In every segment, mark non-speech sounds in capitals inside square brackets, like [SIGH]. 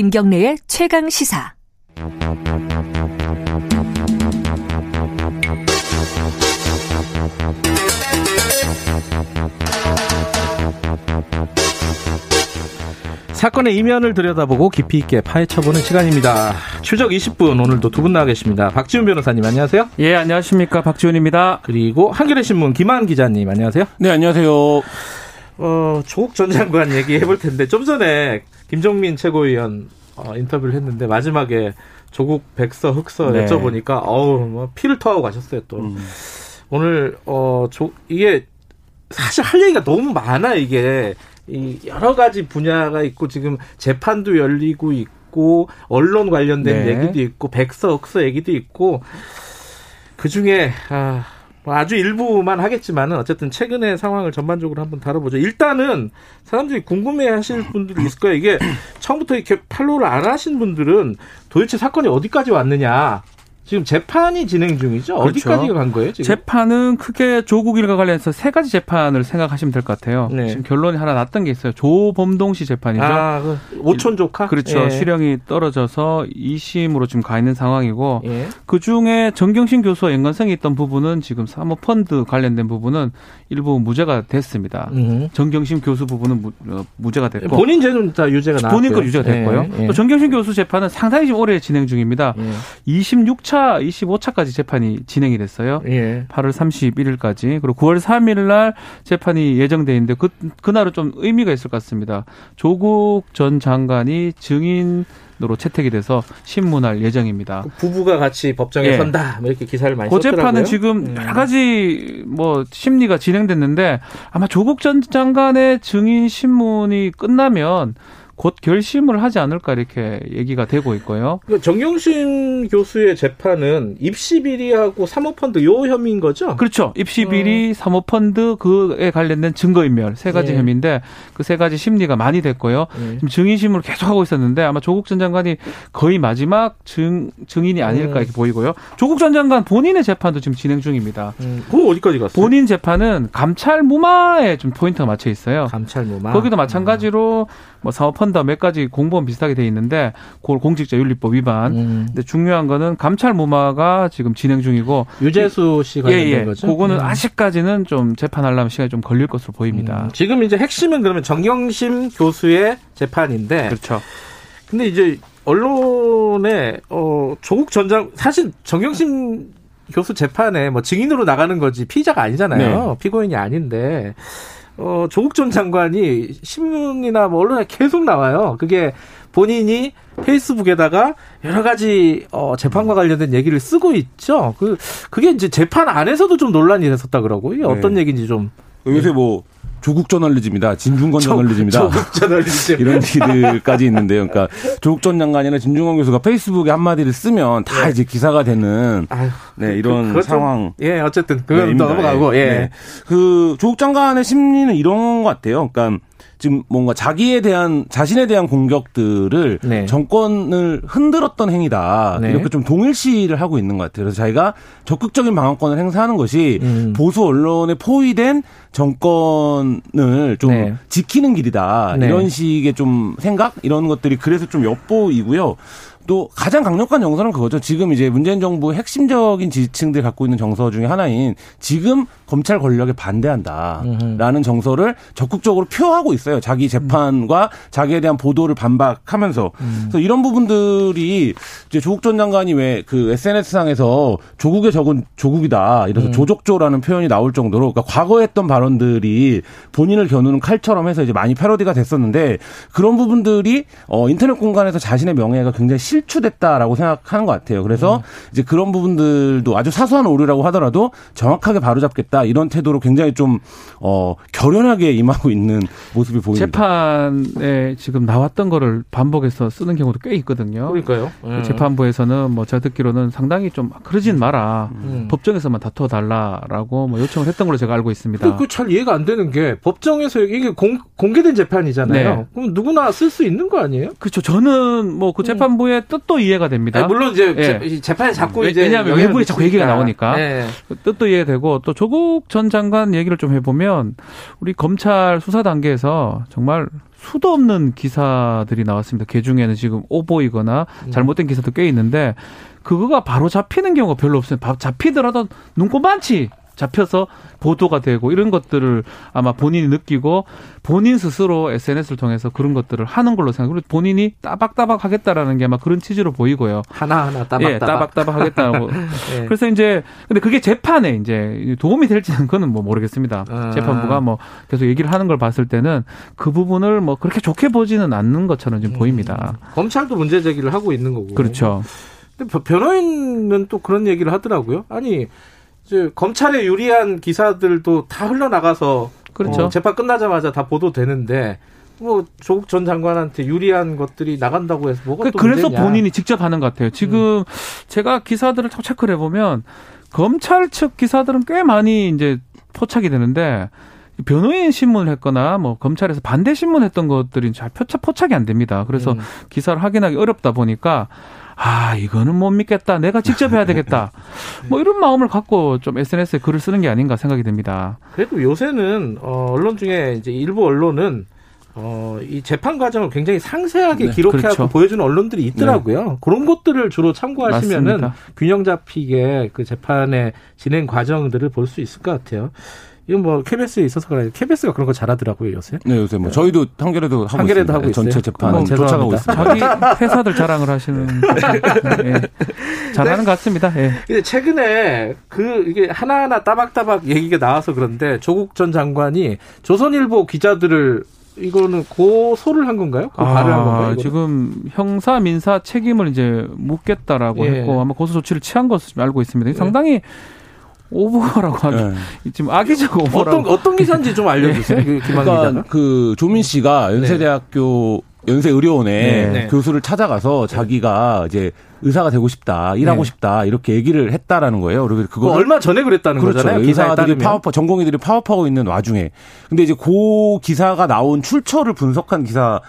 김경래의 최강 시사. 사건의 이면을 들여다보고 깊이 있게 파헤쳐보는 시간입니다. 추적 20분 오늘도 두 분 나와 계십니다. 박지훈 변호사님 안녕하세요. 예, 안녕하십니까. 박지훈입니다. 그리고 한겨레 신문 김한 기자님 안녕하세요. 네, 안녕하세요. 어, 조국 전 장관 얘기 해 볼 텐데 좀 전에 김종민 최고위원 어, 인터뷰를 했는데 마지막에 조국 백서 흑서 네. 여쭤보니까 어우 뭐 피를 토하고 가셨어요 또 음. 오늘 어 조, 이게 사실 할 얘기가 너무 많아 이게 이 여러 가지 분야가 있고 지금 재판도 열리고 있고 언론 관련된 네. 얘기도 있고 백서 흑서 얘기도 있고 그 중에 아, 뭐 아주 일부만 하겠지만은 어쨌든 최근의 상황을 전반적으로 한번 다뤄보죠. 일단은 사람들이 궁금해하실 분들이 있을 거예요. 이게 처음부터 이렇게 팔로우를 안 하신 분들은 도대체 사건이 어디까지 왔느냐. 지금 재판이 진행 중이죠. 그렇죠. 어디까지 간 거예요? 지금? 재판은 크게 조국 일과 관련해서 세 가지 재판을 생각하시면 될 것 같아요. 네. 지금 결론이 하나 났던 게 있어요. 조범동 씨 재판이죠. 아, 그 오촌 조카? 그렇죠. 예. 실형이 떨어져서 2심으로 지금 가 있는 상황이고 예. 그 중에 정경심 교수와 연관성이 있던 부분은 지금 사모펀드 관련된 부분은 일부 무죄가 됐습니다. 음. 정경심 교수 부분은 무, 어, 죄가 됐고 예, 본인 죄는 다 유죄가 나왔고요. 본인 건 유죄가 됐고요. 예, 예. 또 정경심 교수 재판은 상당히 오래 진행 중입니다. 예. 26 2차, 25차까지 재판이 진행이 됐어요. 예. 8월 31일까지. 그리고 9월 3일 날 재판이 예정돼 있는데 그 그날은 좀 의미가 있을 것 같습니다. 조국 전 장관이 증인 으로 채택이 돼서 신문할 예정입니다. 그 부부가 같이 법정에 예. 선다 뭐 이렇게 기사를 많이 그 재판은 지금 음. 여러 가지 뭐 심리가 진행됐는데 아마 조국 전 장관의 증인 신문이 끝나면 곧 결심을 하지 않을까 이렇게 얘기가 되고 있고요. 그 정경심 교수의 재판은 입시 비리하고 사모펀드 요 혐의인 거죠? 그렇죠. 입시 비리, 사모펀드 그에 관련된 증거 인멸 세 가지 예. 혐의인데 그 세 가지 심리가 많이 됐고요. 예. 지금 증인심을 계속 하고 있었는데 아마 조국 전 장관이 거의 마지막 증 증인이 아닐까 음. 이렇게 보이고요. 조국 전 장관 본인의 재판도 지금 진행 중입니다. 음, 그거 어디까지 갔어요? 본인 재판은 감찰 무마에 좀 포인트가 맞춰 있어요. 감찰 무마. 거기도 마찬가지로 뭐 사모펀드 몇 가지 공범 비슷하게 돼 있는데 그걸 공직자 윤리법 위반. 음. 근데 중요한 거는 감찰 무마가 지금 진행 중이고 유재수 씨 관련된 예, 예. 거죠? 그거는 음. 아직까지는 좀 재판하려면 시간이 좀 걸릴 것으로 보입니다. 음, 지금 이제 핵심은 그러면 정경심 교수의 재판인데 그렇죠. 근데 이제 언론에 어 조국 전장 사실 정경심 교수 재판에 뭐 증인으로 나가는 거지 피의자가 아니잖아요. 네. 피고인이 아닌데 어 조국 전 장관이 신문이나 뭐 언론에 계속 나와요. 그게 본인이 페이스북에다가 여러 가지 어 재판과 관련된 얘기를 쓰고 있죠. 그 그게 이제 재판 안에서도 좀 논란이 됐었다 그러고 이게 어떤 네. 얘기인지 좀 요새 뭐 조국 저널리즘이다, 진중권 저널리즘이다. 조국 저널리즘 이런 얘기들까지 있는데요. 그러니까 조국 전 장관이나 진중권 교수가 페이스북에 한마디를 쓰면 다 이제 기사가 되는 아유, 네, 이런 그것 좀- 상황. 예, 어쨌든 그건 네. 넘어가고 예. 네. 그 조국 장관의 심리는 이런 것 같아요. 그러니까 지금 뭔가 자기에 대한 자신에 대한 공격들을 네. 정권을 흔들었던 행위다 네. 이렇게 좀 동일시를 하고 있는 것 같아요. 그래서 자기가 적극적인 방어권을 행사하는 것이 음. 보수 언론에 포위된 정권 을 좀 네. 지키는 길이다 네. 이런 식의 좀 생각 이런 것들이 그래서 좀 엿보이고요. 또 가장 강력한 정서는 그거죠. 지금 이제 문재인 정부의 핵심적인 지지층들이 갖고 있는 정서 중에 하나인 지금 검찰 권력에 반대한다라는 정서를 적극적으로 표하고 있어요. 자기 재판과 자기에 대한 보도를 반박하면서. 그래서 이런 부분들이 이제 조국 전 장관이 왜 그 SNS 상에서 조국의 적은 조국이다. 이래서 조족조라는 표현이 나올 정도로 그러니까 과거에 했던 발언들이 본인을 겨누는 칼처럼 해서 이제 많이 패러디가 됐었는데 그런 부분들이 어 인터넷 공간에서 자신의 명예가 굉장히 실추됐다라고 생각하는 것 같아요. 그래서 이제 그런 부분들도 아주 사소한 오류라고 하더라도 정확하게 바로잡겠다 이런 태도로 굉장히 좀 어 결연하게 임하고 있는 모습이 보입니다. 재판에 지금 나왔던 거를 반복해서 쓰는 경우도 꽤 있거든요. 그러니까요. 그 재판부에서는 뭐 제가 듣기로는 상당히 좀 그러진 마라. 음. 법정에서만 다투어 달라라고 뭐 요청을 했던 걸로 제가 알고 있습니다. 그잘 이해가 안 되는 게 법정에서 이게 공, 공개된 재판이잖아요. 네. 그럼 누구나 쓸 수 있는 거 아니에요? 그렇죠. 저는 뭐 그 재판부에 뜻도 이해가 됩니다. 아니, 물론 이제 예. 재- 재판에 자꾸 왜- 이제 왜냐하면 외부에 자꾸 얘기가. 나오니까. 예. 그 뜻도 이해되고 또 조국 전 장관 얘기를 좀 해보면 우리 검찰 수사 단계에서 정말 수도 없는 기사들이 나왔습니다. 그 중에는 지금 오보이거나 음. 잘못된 기사도 꽤 있는데 그거가 바로 잡히는 경우가 별로 없어요. 바- 잡히더라도 눈꼽만치 잡혀서 보도가 되고 이런 것들을 아마 본인이 느끼고 본인 스스로 SNS를 통해서 그런 것들을 하는 걸로 생각하고 본인이 따박따박 하겠다라는 게 아마 그런 취지로 보이고요. 하나하나 따박따박. 예, 따박따박 하겠다고. [LAUGHS] 예. 그래서 이제 근데 그게 재판에 이제 도움이 될지는 그거는 뭐 모르겠습니다. 아. 재판부가 뭐 계속 얘기를 하는 걸 봤을 때는 그 부분을 뭐 그렇게 좋게 보지는 않는 것처럼 지금 보입니다. 검찰도 문제 제기를 하고 있는 거고. 그렇죠. 근데 벼- 변호인은 또 그런 얘기를 하더라고요. 아니 검찰에 유리한 기사들도 다 흘러나가서 그렇죠. 어, 재판 끝나자마자 다 보도되는데 뭐 조국 전 장관한테 유리한 것들이 나간다고 해서 뭐가 그- 또 그래서 문제냐. 음. 본인이 직접 하는 것 같아요. 지금 제가 기사들을 쭉 체크를 해보면 검찰 측 기사들은 꽤 많이 이제 포착이 되는데 변호인 신문을 했거나 뭐 검찰에서 반대 신문 했던 것들이 잘 포착, 포착이 안 됩니다. 그래서 음. 기사를 확인하기 어렵다 보니까 아 이거는 못 믿겠다. 내가 직접 해야 되겠다. [LAUGHS] 뭐 이런 마음을 갖고 좀 SNS에 글을 쓰는 게 아닌가 생각이 됩니다. 그래도 요새는 어, 언론 중에 이제 일부 언론은 어, 이 재판 과정을 굉장히 상세하게 네, 기록해서 그렇죠. 보여주는 언론들이 있더라고요. 그런 것들을 주로 참고하시면은 맞습니다. 균형 잡히게 그 재판의 진행 과정들을 볼 수 있을 것 같아요. 이건 뭐 KBS에 있어서 그래. KBS가 그런 거 잘하더라고요 요새. 네, 요새 뭐 저희도 한겨레도 하고 한겨레도 있습니다. 하고 전체 있어요? 재판 어, 쫓아가고. 있습니다. 자기 회사들 자랑을 하시는 예. 잘하는 것 같습니다. 예. 근데 최근에 그 이게 하나하나 따박따박 얘기가 나와서 그런데 조국 전 장관이 조선일보 기자들을 이거는 고소를 한 건가요? 그 발을 한 건가요? 이거는? 아, 지금 형사 민사 책임을 이제 묻겠다라고 예. 했고 아마 고소 조치를 취한 것으로 알고 있습니다. 상당히 오버라고 하기 네. 지금 악의적 오버라고 어떤 어떤 기사인지 좀 알려주세요. 그 김한 그러니까. 그 조민 씨가 연세대학교 연세의료원에 네. 네. 교수를 찾아가서 자기가 이제 의사가 되고 싶다, 일하고 네. 싶다 이렇게 얘기를 했다라는 거예요. 그리고 그거 그거 얼마 전에 그랬다는 그렇죠. 거잖아요. 의사들이. 파업, 전공의들이 파업하고 있는 와중에. 근데 이제 그 기사가 나온 출처를 분석한 기사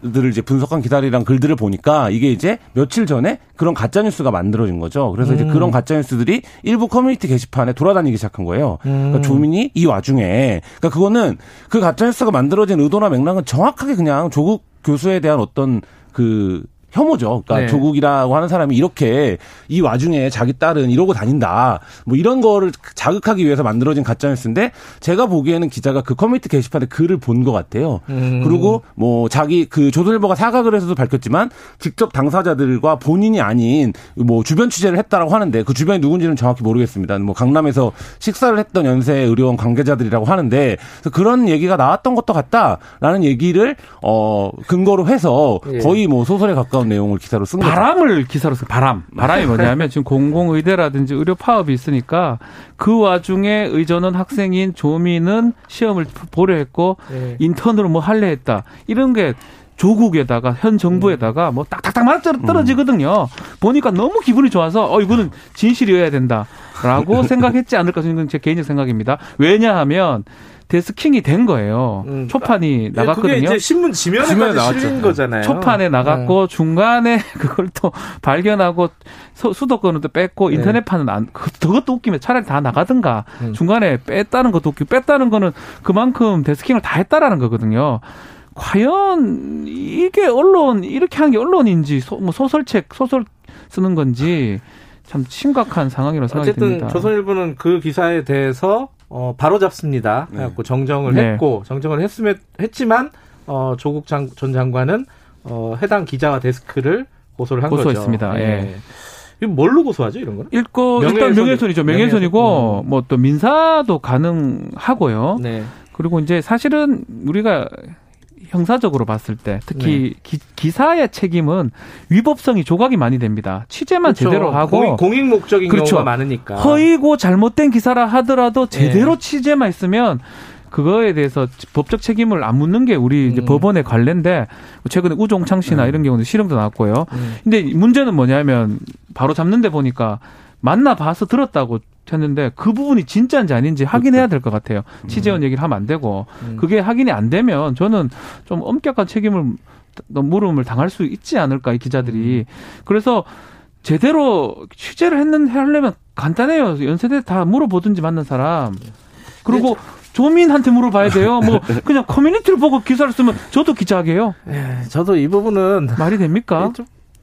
들을 이제 분석한 기사들이랑 글들을 보니까 이게 이제 며칠 전에 그런 가짜 뉴스가 만들어진 거죠. 그래서 이제 음. 그런 가짜 뉴스들이 일부 커뮤니티 게시판에 돌아다니기 시작한 거예요. 그러니까 음. 조민이 이 와중에, 그러니까 그거는 그 가짜 뉴스가 만들어진 의도나 맥락은 정확하게 그냥 조국 교수에 대한 어떤 그 혐오죠. 그러니까 네. 조국이라고 하는 사람이 이렇게 이 와중에 자기 딸은 이러고 다닌다. 뭐 이런 거를 자극하기 위해서 만들어진 가짜 뉴스인데 제가 보기에는 기자가 그 커뮤니티 게시판에 글을 본 것 같아요. 음. 그리고 뭐 자기 그 조선일보가 사과글 에서도 밝혔지만 직접 당사자들과 본인이 아닌 뭐 주변 취재를 했다라고 하는데 그 주변이 누군지는 정확히 모르겠습니다. 뭐 강남에서 식사를 했던 연세 의료원 관계자들이라고 하는데 그런 얘기가 나왔던 것도 같다라는 얘기를 어 근거로 해서 예. 거의 뭐 소설에 가까운 내용을 기사로 쓴 거죠. 바람을 기사로 써 바람. 바람이 뭐냐면 지금 공공의대라든지 의료 파업이 있으니까 그 와중에 의전원 학생인 조민은 시험을 보려 했고 예. 인턴으로 뭐 할래 했다. 이런 게 조국에다가 현 정부에다가 뭐 딱딱딱 맞아 떨어지거든요. 보니까 너무 기분이 좋아서 어 이거는 진실이어야 된다라고 [LAUGHS] 생각했지 않을까 저는 제 개인적 생각입니다. 왜냐하면 데스킹이 된 거예요. 음. 초판이 그게 나갔거든요. 이제 신문 지면에 나왔죠. 거잖아요. 초판에 나갔고 중간에 [LAUGHS] 그걸 또 발견하고 서- 수도권은 또 뺐고 네. 인터넷판은 안 그- 그것도 웃기면 차라리 다 나가든가 음. 중간에 뺐다는 것도 웃기고 뺐다는 거는 그만큼 데스킹을 다 했다라는 거거든요. 과연 이게 언론 이렇게 한 게 언론인지 소, 뭐 소설책 소설 쓰는 건지 참 심각한 상황이라고 생각이 어쨌든 듭니다. 조선일보는 그 기사에 대해서 어, 바로 잡습니다. 네. 해갖고 정정을 네. 했고 정정을 했으면 했지만 어, 조국 장, 전 장관은 어, 해당 기자와 데스크를 고소를 한 고소했습니다. 거죠. 예. 이거 뭘로 고소하죠 이런 거는? 읽고 일단 명예훼손이- 명예훼손이죠. 명예훼손이고 뭐 또 민사도 가능하고요. 네. 그리고 이제 사실은 우리가 형사적으로 봤을 때 특히 네. 기, 사의 책임은 위법성이 조각이 많이 됩니다. 취재만 그렇죠. 제대로 하고 공익, 공익 목적인 그렇죠. 경우가 많으니까. 허위고 잘못된 기사라 하더라도 제대로 네. 취재만 있으면 그거에 대해서 법적 책임을 안 묻는 게 우리 이제 음. 법원의 관례인데 최근에 우종창 씨나 이런 경우는 실형도 나왔고요. 음. 근데 문제는 뭐냐면 바로 잡는데 보니까 만나 봐서 들었다고 했는데 그 부분이 진짜인지 아닌지 확인해야 될 것 같아요. 취재원 얘기를 하면 안 되고 음. 그게 확인이 안 되면 저는 좀 엄격한 책임을 물음을 당할 수 있지 않을까 이 기자들이. 그래서 제대로 취재를 했는데 하려면 간단해요. 연세대 다 물어보든지 맞는 사람. 그리고 조민한테 물어봐야 돼요. 뭐 [LAUGHS] 그냥 커뮤니티를 보고 기사를 쓰면 저도 기자하게요. 예, 저도 이 부분은 말이 됩니까?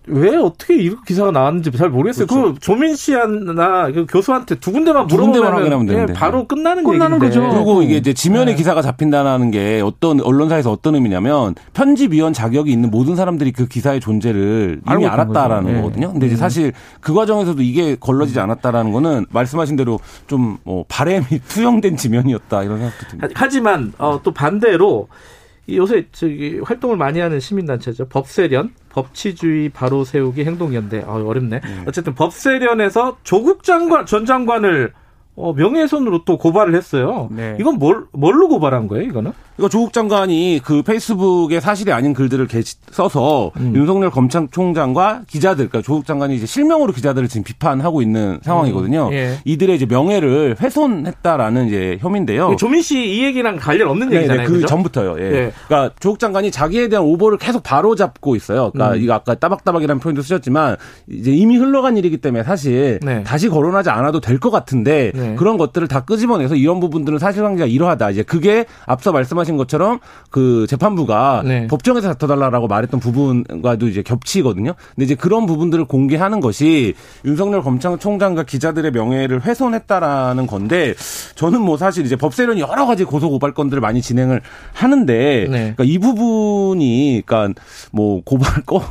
좀왜 어떻게 이런 기사가 나왔는지 잘 모르겠어요. 그렇죠. 그 조민 씨나 그 교수한테 두 군데만 두 군데만 확인하면 예, 되는데. 바로 끝나는 끝나는 얘기인데. 거죠. 그리고 이게 이제 지면에 네. 기사가 잡힌다는 게 어떤 언론사에서 어떤 의미냐면 편집위원 자격이 있는 모든 사람들이 그 기사의 존재를 이미 알았다라는. 예. 거거든요. 근데 이제 사실 그 과정에서도 이게 걸러지지 않았다라는 거는 말씀하신 대로 좀뭐 바램이 [LAUGHS] 투영된 지면이었다 이런 생각도 듭니다. 하- 하지만 어, 또 반대로 이 요새 저기 활동을 많이 하는 시민단체죠. 법세련, 법치주의 바로 세우기 행동연대. 아, 어렵네. 어쨌든 법세련에서 조국 장관 전 장관을 어, 명예훼손으로 또 고발을 했어요. 네. 이건 뭘 뭘로 고발한 거예요? 이거는? 이거 조국 장관이 그 페이스북에 사실이 아닌 글들을 게시- 써서 음. 윤석열 검찰총장과 기자들, 그러니까 조국 장관이 이제 실명으로 기자들을 지금 비판하고 있는 상황이거든요. 음, 예. 이들의 이제 명예를 훼손했다라는 이제 혐의인데요. 조민 씨 이 얘기랑 관련 없는 네, 얘기잖아요. 네, 그 그죠? 전부터요. 예. 네. 그러니까 조국 장관이 자기에 대한 오보를 계속 바로잡고 있어요. 그러니까 음. 이거 아까 따박따박이라는 표현도 쓰셨지만 이제 이미 흘러간 일이기 때문에 사실 네. 다시 거론하지 않아도 될 것 같은데 네. 그런 것들을 다 끄집어내서 이런 부분들은 사실관계가 이러하다. 이제 그게 앞서 말씀하신 것처럼 그 재판부가 네. 법정에서 다퉈달라라고 말했던 부분과도 이제 겹치거든요. 근데 이제 그런 부분들을 공개하는 것이 윤석열 검찰총장과 기자들의 명예를 훼손했다라는 건데 저는 뭐 사실 이제 법세련이 여러 가지 고소 고발 건들을 많이 진행을 하는데 네. 그러니까 이 부분이 그러니까 뭐 고발 꺼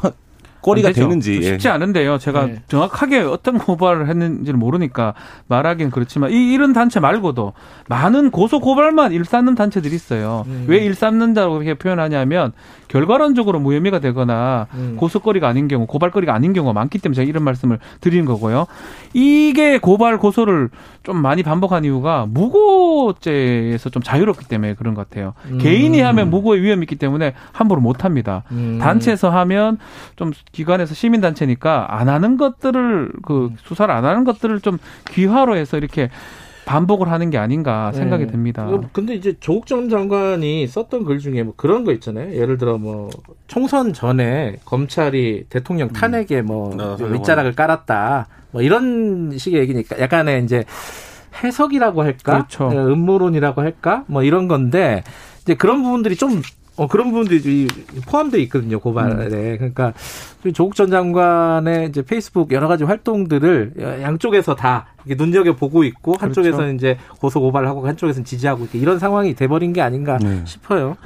되죠. 되는지 예. 쉽지 않은데요. 제가 네. 정확하게 어떤 고발을 했는지를 모르니까 말하기는 그렇지만 이 이런 단체 말고도 많은 고소 고발만 일삼는 단체들이 있어요. 음. 왜 일삼는다고 이렇게 표현하냐면 결과론적으로 무혐의가 되거나 음. 고소거리가 아닌 경우, 고발거리가 아닌 경우가 많기 때문에 제가 이런 말씀을 드리는 거고요. 이게 고발 고소를 좀 많이 반복한 이유가 무고죄에서 좀 자유롭기 때문에 그런 것 같아요. 음. 개인이 하면 무고의 위험이 있기 때문에 함부로 못 합니다. 음. 단체에서 하면 좀 기관에서 시민 단체니까 안 하는 것들을 그 음. 수사를 안 하는 것들을 좀 귀화로 해서 이렇게 반복을 하는 게 아닌가 생각이 네. 듭니다. 근데 이제 조국 전 장관이 썼던 글 중에 뭐 그런 거 있잖아요. 예를 들어 뭐 총선 전에 검찰이 대통령 탄핵에 뭐 아, 윗자락을 깔았다. 뭐 이런 식의 얘기니까 약간의 이제 해석이라고 할까? 그렇죠. 예, 음모론이라고 할까? 뭐 이런 건데 이제 그런 부분들이 좀 어, 그런 부분들이 포함되어 있거든요, 고발에. 그러니까, 조국 전 장관의 이제 페이스북 여러 가지 활동들을 양쪽에서 다 눈여겨보고 있고, 한쪽에서는 그렇죠. 이제 고소 고발하고, 한쪽에서는 지지하고, 이렇게 이런 상황이 돼버린 게 아닌가 네. 싶어요.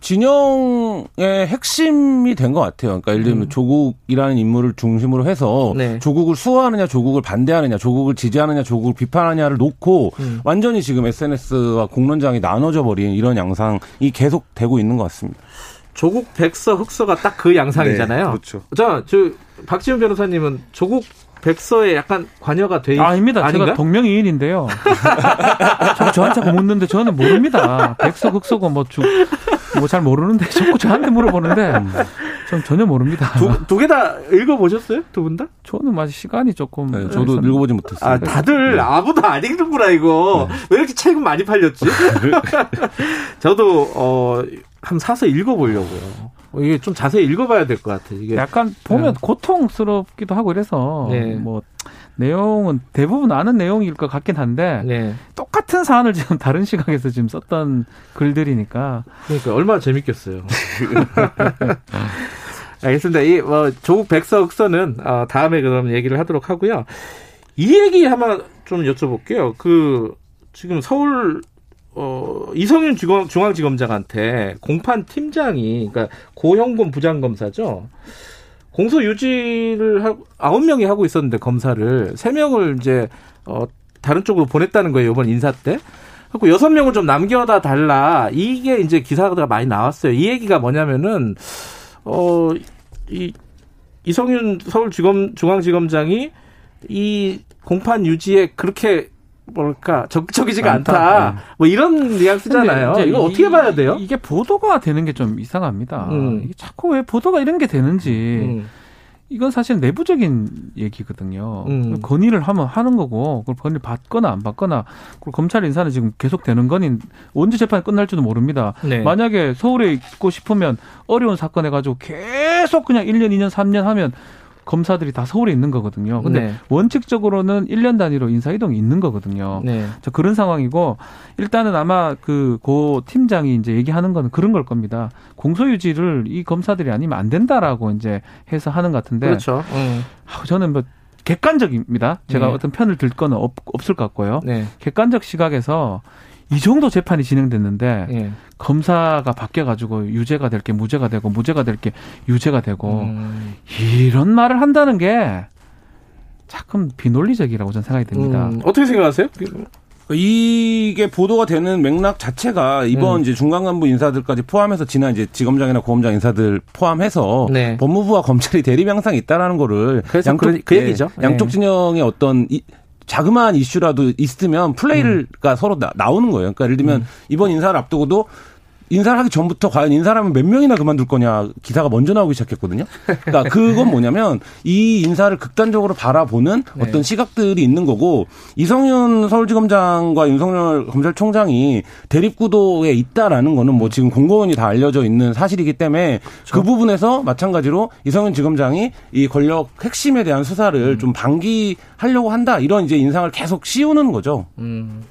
진영의 핵심이 된 것 같아요. 그러니까 예를 들면 조국이라는 인물을 중심으로 해서 음. 네. 조국을 수호하느냐, 조국을 반대하느냐, 조국을 지지하느냐, 조국을 비판하느냐를 놓고 음. 완전히 지금 SNS와 공론장이 나눠져 버린 이런 양상이 계속 되고 있는 것 같습니다. 조국 백서 흑서가 딱 그 양상이잖아요. 네, 그렇죠. 자, 저, 박지훈 변호사님은 조국 백서에 약간 관여가 돼 있, 아닙니다. 아닌가? 제가 동명이인인데요. [LAUGHS] 저, 저한테 묻는데 저는 모릅니다. 백석, 흑석고 뭐 주, 뭐 잘 모르는데 [LAUGHS] 자꾸 저한테 물어보는데 전 전혀 모릅니다. 두 개 다 읽어보셨어요? 두 분 다? 저는 아직 시간이 조금. 네, 저도 있었는데. 읽어보지 못했어요. 아, 다들 아무도 안 읽는구나, 이거. 왜 이렇게 책은 많이 팔렸지? [LAUGHS] 저도, 어, 한번 사서 읽어보려고요. 어, 이게 좀 자세히 읽어봐야 될 것 같아요. 이게. 약간 보면 고통스럽기도 하고 이래서 네. 뭐 내용은 대부분 아는 내용일 것 같긴 한데 네. 똑같은 사안을 지금 다른 시각에서 지금 썼던 글들이니까 그러니까 얼마나 재밌겠어요. [LAUGHS] 알겠습니다. 이, 뭐, 조국 백서 흑서는, 어, 다음에 그럼 얘기를 하도록 하고요. 이 얘기 하나 좀 여쭤볼게요. 그, 지금 서울, 어, 이성윤 중앙, 중앙지검장한테 공판 팀장이, 그러니까 고형곤 부장검사죠. 공소 유지를 아홉 명이 하고 있었는데, 검사를. 세 명을 이제, 어, 다른 쪽으로 보냈다는 거예요, 이번 인사 때. 그리고 여섯 명을 좀 남겨다 달라. 이게 이제 기사가 많이 나왔어요. 이 얘기가 뭐냐면은, 어, 이, 이성윤 서울지검, 중앙지검장이 이 공판 유지에 그렇게 뭐랄까 적극적이지가 않다. 않다. 뭐 이런 뉘앙스잖아요. 이거 이- 어떻게 봐야 돼요? 이게 보도가 되는 게 좀 이상합니다. 음. 이게 자꾸 왜 보도가 이런 게 되는지 음. 이건 사실 내부적인 얘기거든요. 음. 건의를 하면 하는 거고, 그걸 건의를 받거나 안 받거나, 그리고 검찰 인사는 지금 계속 되는 건인 언제 재판이 끝날지도 모릅니다. 네. 만약에 서울에 있고 싶으면 어려운 사건 해가지고 계속 그냥 1년, 2년, 3년 하면 검사들이 다 서울에 있는 거거든요. 근데 네. 원칙적으로는 1년 단위로 인사 이동이 있는 거거든요. 네. 자, 그런 상황이고 일단은 아마 그 고 팀장이 이제 얘기하는 거는 그런 걸 겁니다. 공소 유지를 이 검사들이 아니면 안 된다라고 이제 해서 하는 것 같은데 그렇죠. 음. 아, 저는 뭐 객관적입니다. 제가 네. 어떤 편을 들 거는 없, 없을 것 같고요. 네. 객관적 시각에서 이 정도 재판이 진행됐는데 예. 검사가 바뀌어가지고 유죄가 될 게 무죄가 되고 무죄가 될 게 유죄가 되고 음. 이런 말을 한다는 게 조금 비논리적이라고 저는 생각이 듭니다. 음, 어떻게 생각하세요? 이게 보도가 되는 맥락 자체가 이번 음. 이제 중간 간부 인사들까지 포함해서 지난 이제 지검장이나 고검장 인사들 포함해서 네. 법무부와 검찰이 대립 양상이 있다라는 거를 그래서 그- 그 예, 얘기죠. 양쪽 네. 진영의 어떤 이, 자그마한 이슈라도 있으면 플레이가 서로 나, 나오는 거예요. 그러니까 예를 들면 이번 인사를 앞두고도 인사를 하기 전부터 과연 인사를 하면 몇 명이나 그만둘 거냐 기사가 먼저 나오기 시작했거든요. 그러니까 [LAUGHS] 그건 뭐냐면 이 인사를 극단적으로 바라보는 네. 어떤 시각들이 있는 거고 이성윤 서울지검장과 윤석열 검찰총장이 대립구도에 있다라는 거는 뭐 지금 공공원이 다 알려져 있는 사실이기 때문에 그 부분에서 마찬가지로 이성윤 지검장이 이 권력 핵심에 대한 수사를 좀 방기하려고 한다 이런 이제 인상을 계속 씌우는 거죠. 음,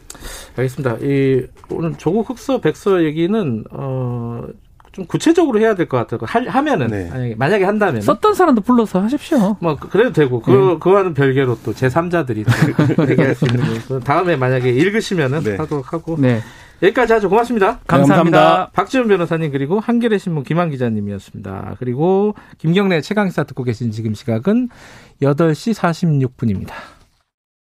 알겠습니다. 이 오늘 조국 흑서 백서 얘기는 어. 좀 구체적으로 해야 될 것 같아요. 할, 하면은 네. 만약에, 만약에 한다면 썼던 사람도 불러서 하십시오. 뭐 그- 그래도 되고 그 그와는 별개로 또 제 3자들이 [LAUGHS] 얘기할 수 있는 거고 다음에 만약에 읽으시면은 네. 하도록 하고 네. 여기까지 하죠. 고맙습니다. 감사합니다. 감사합니다. 박지원 변호사님 그리고 한겨레 신문 김한 기자님이었습니다. 그리고 김경래 최강 시사 듣고 계신 지금 시각은 8시 46분입니다.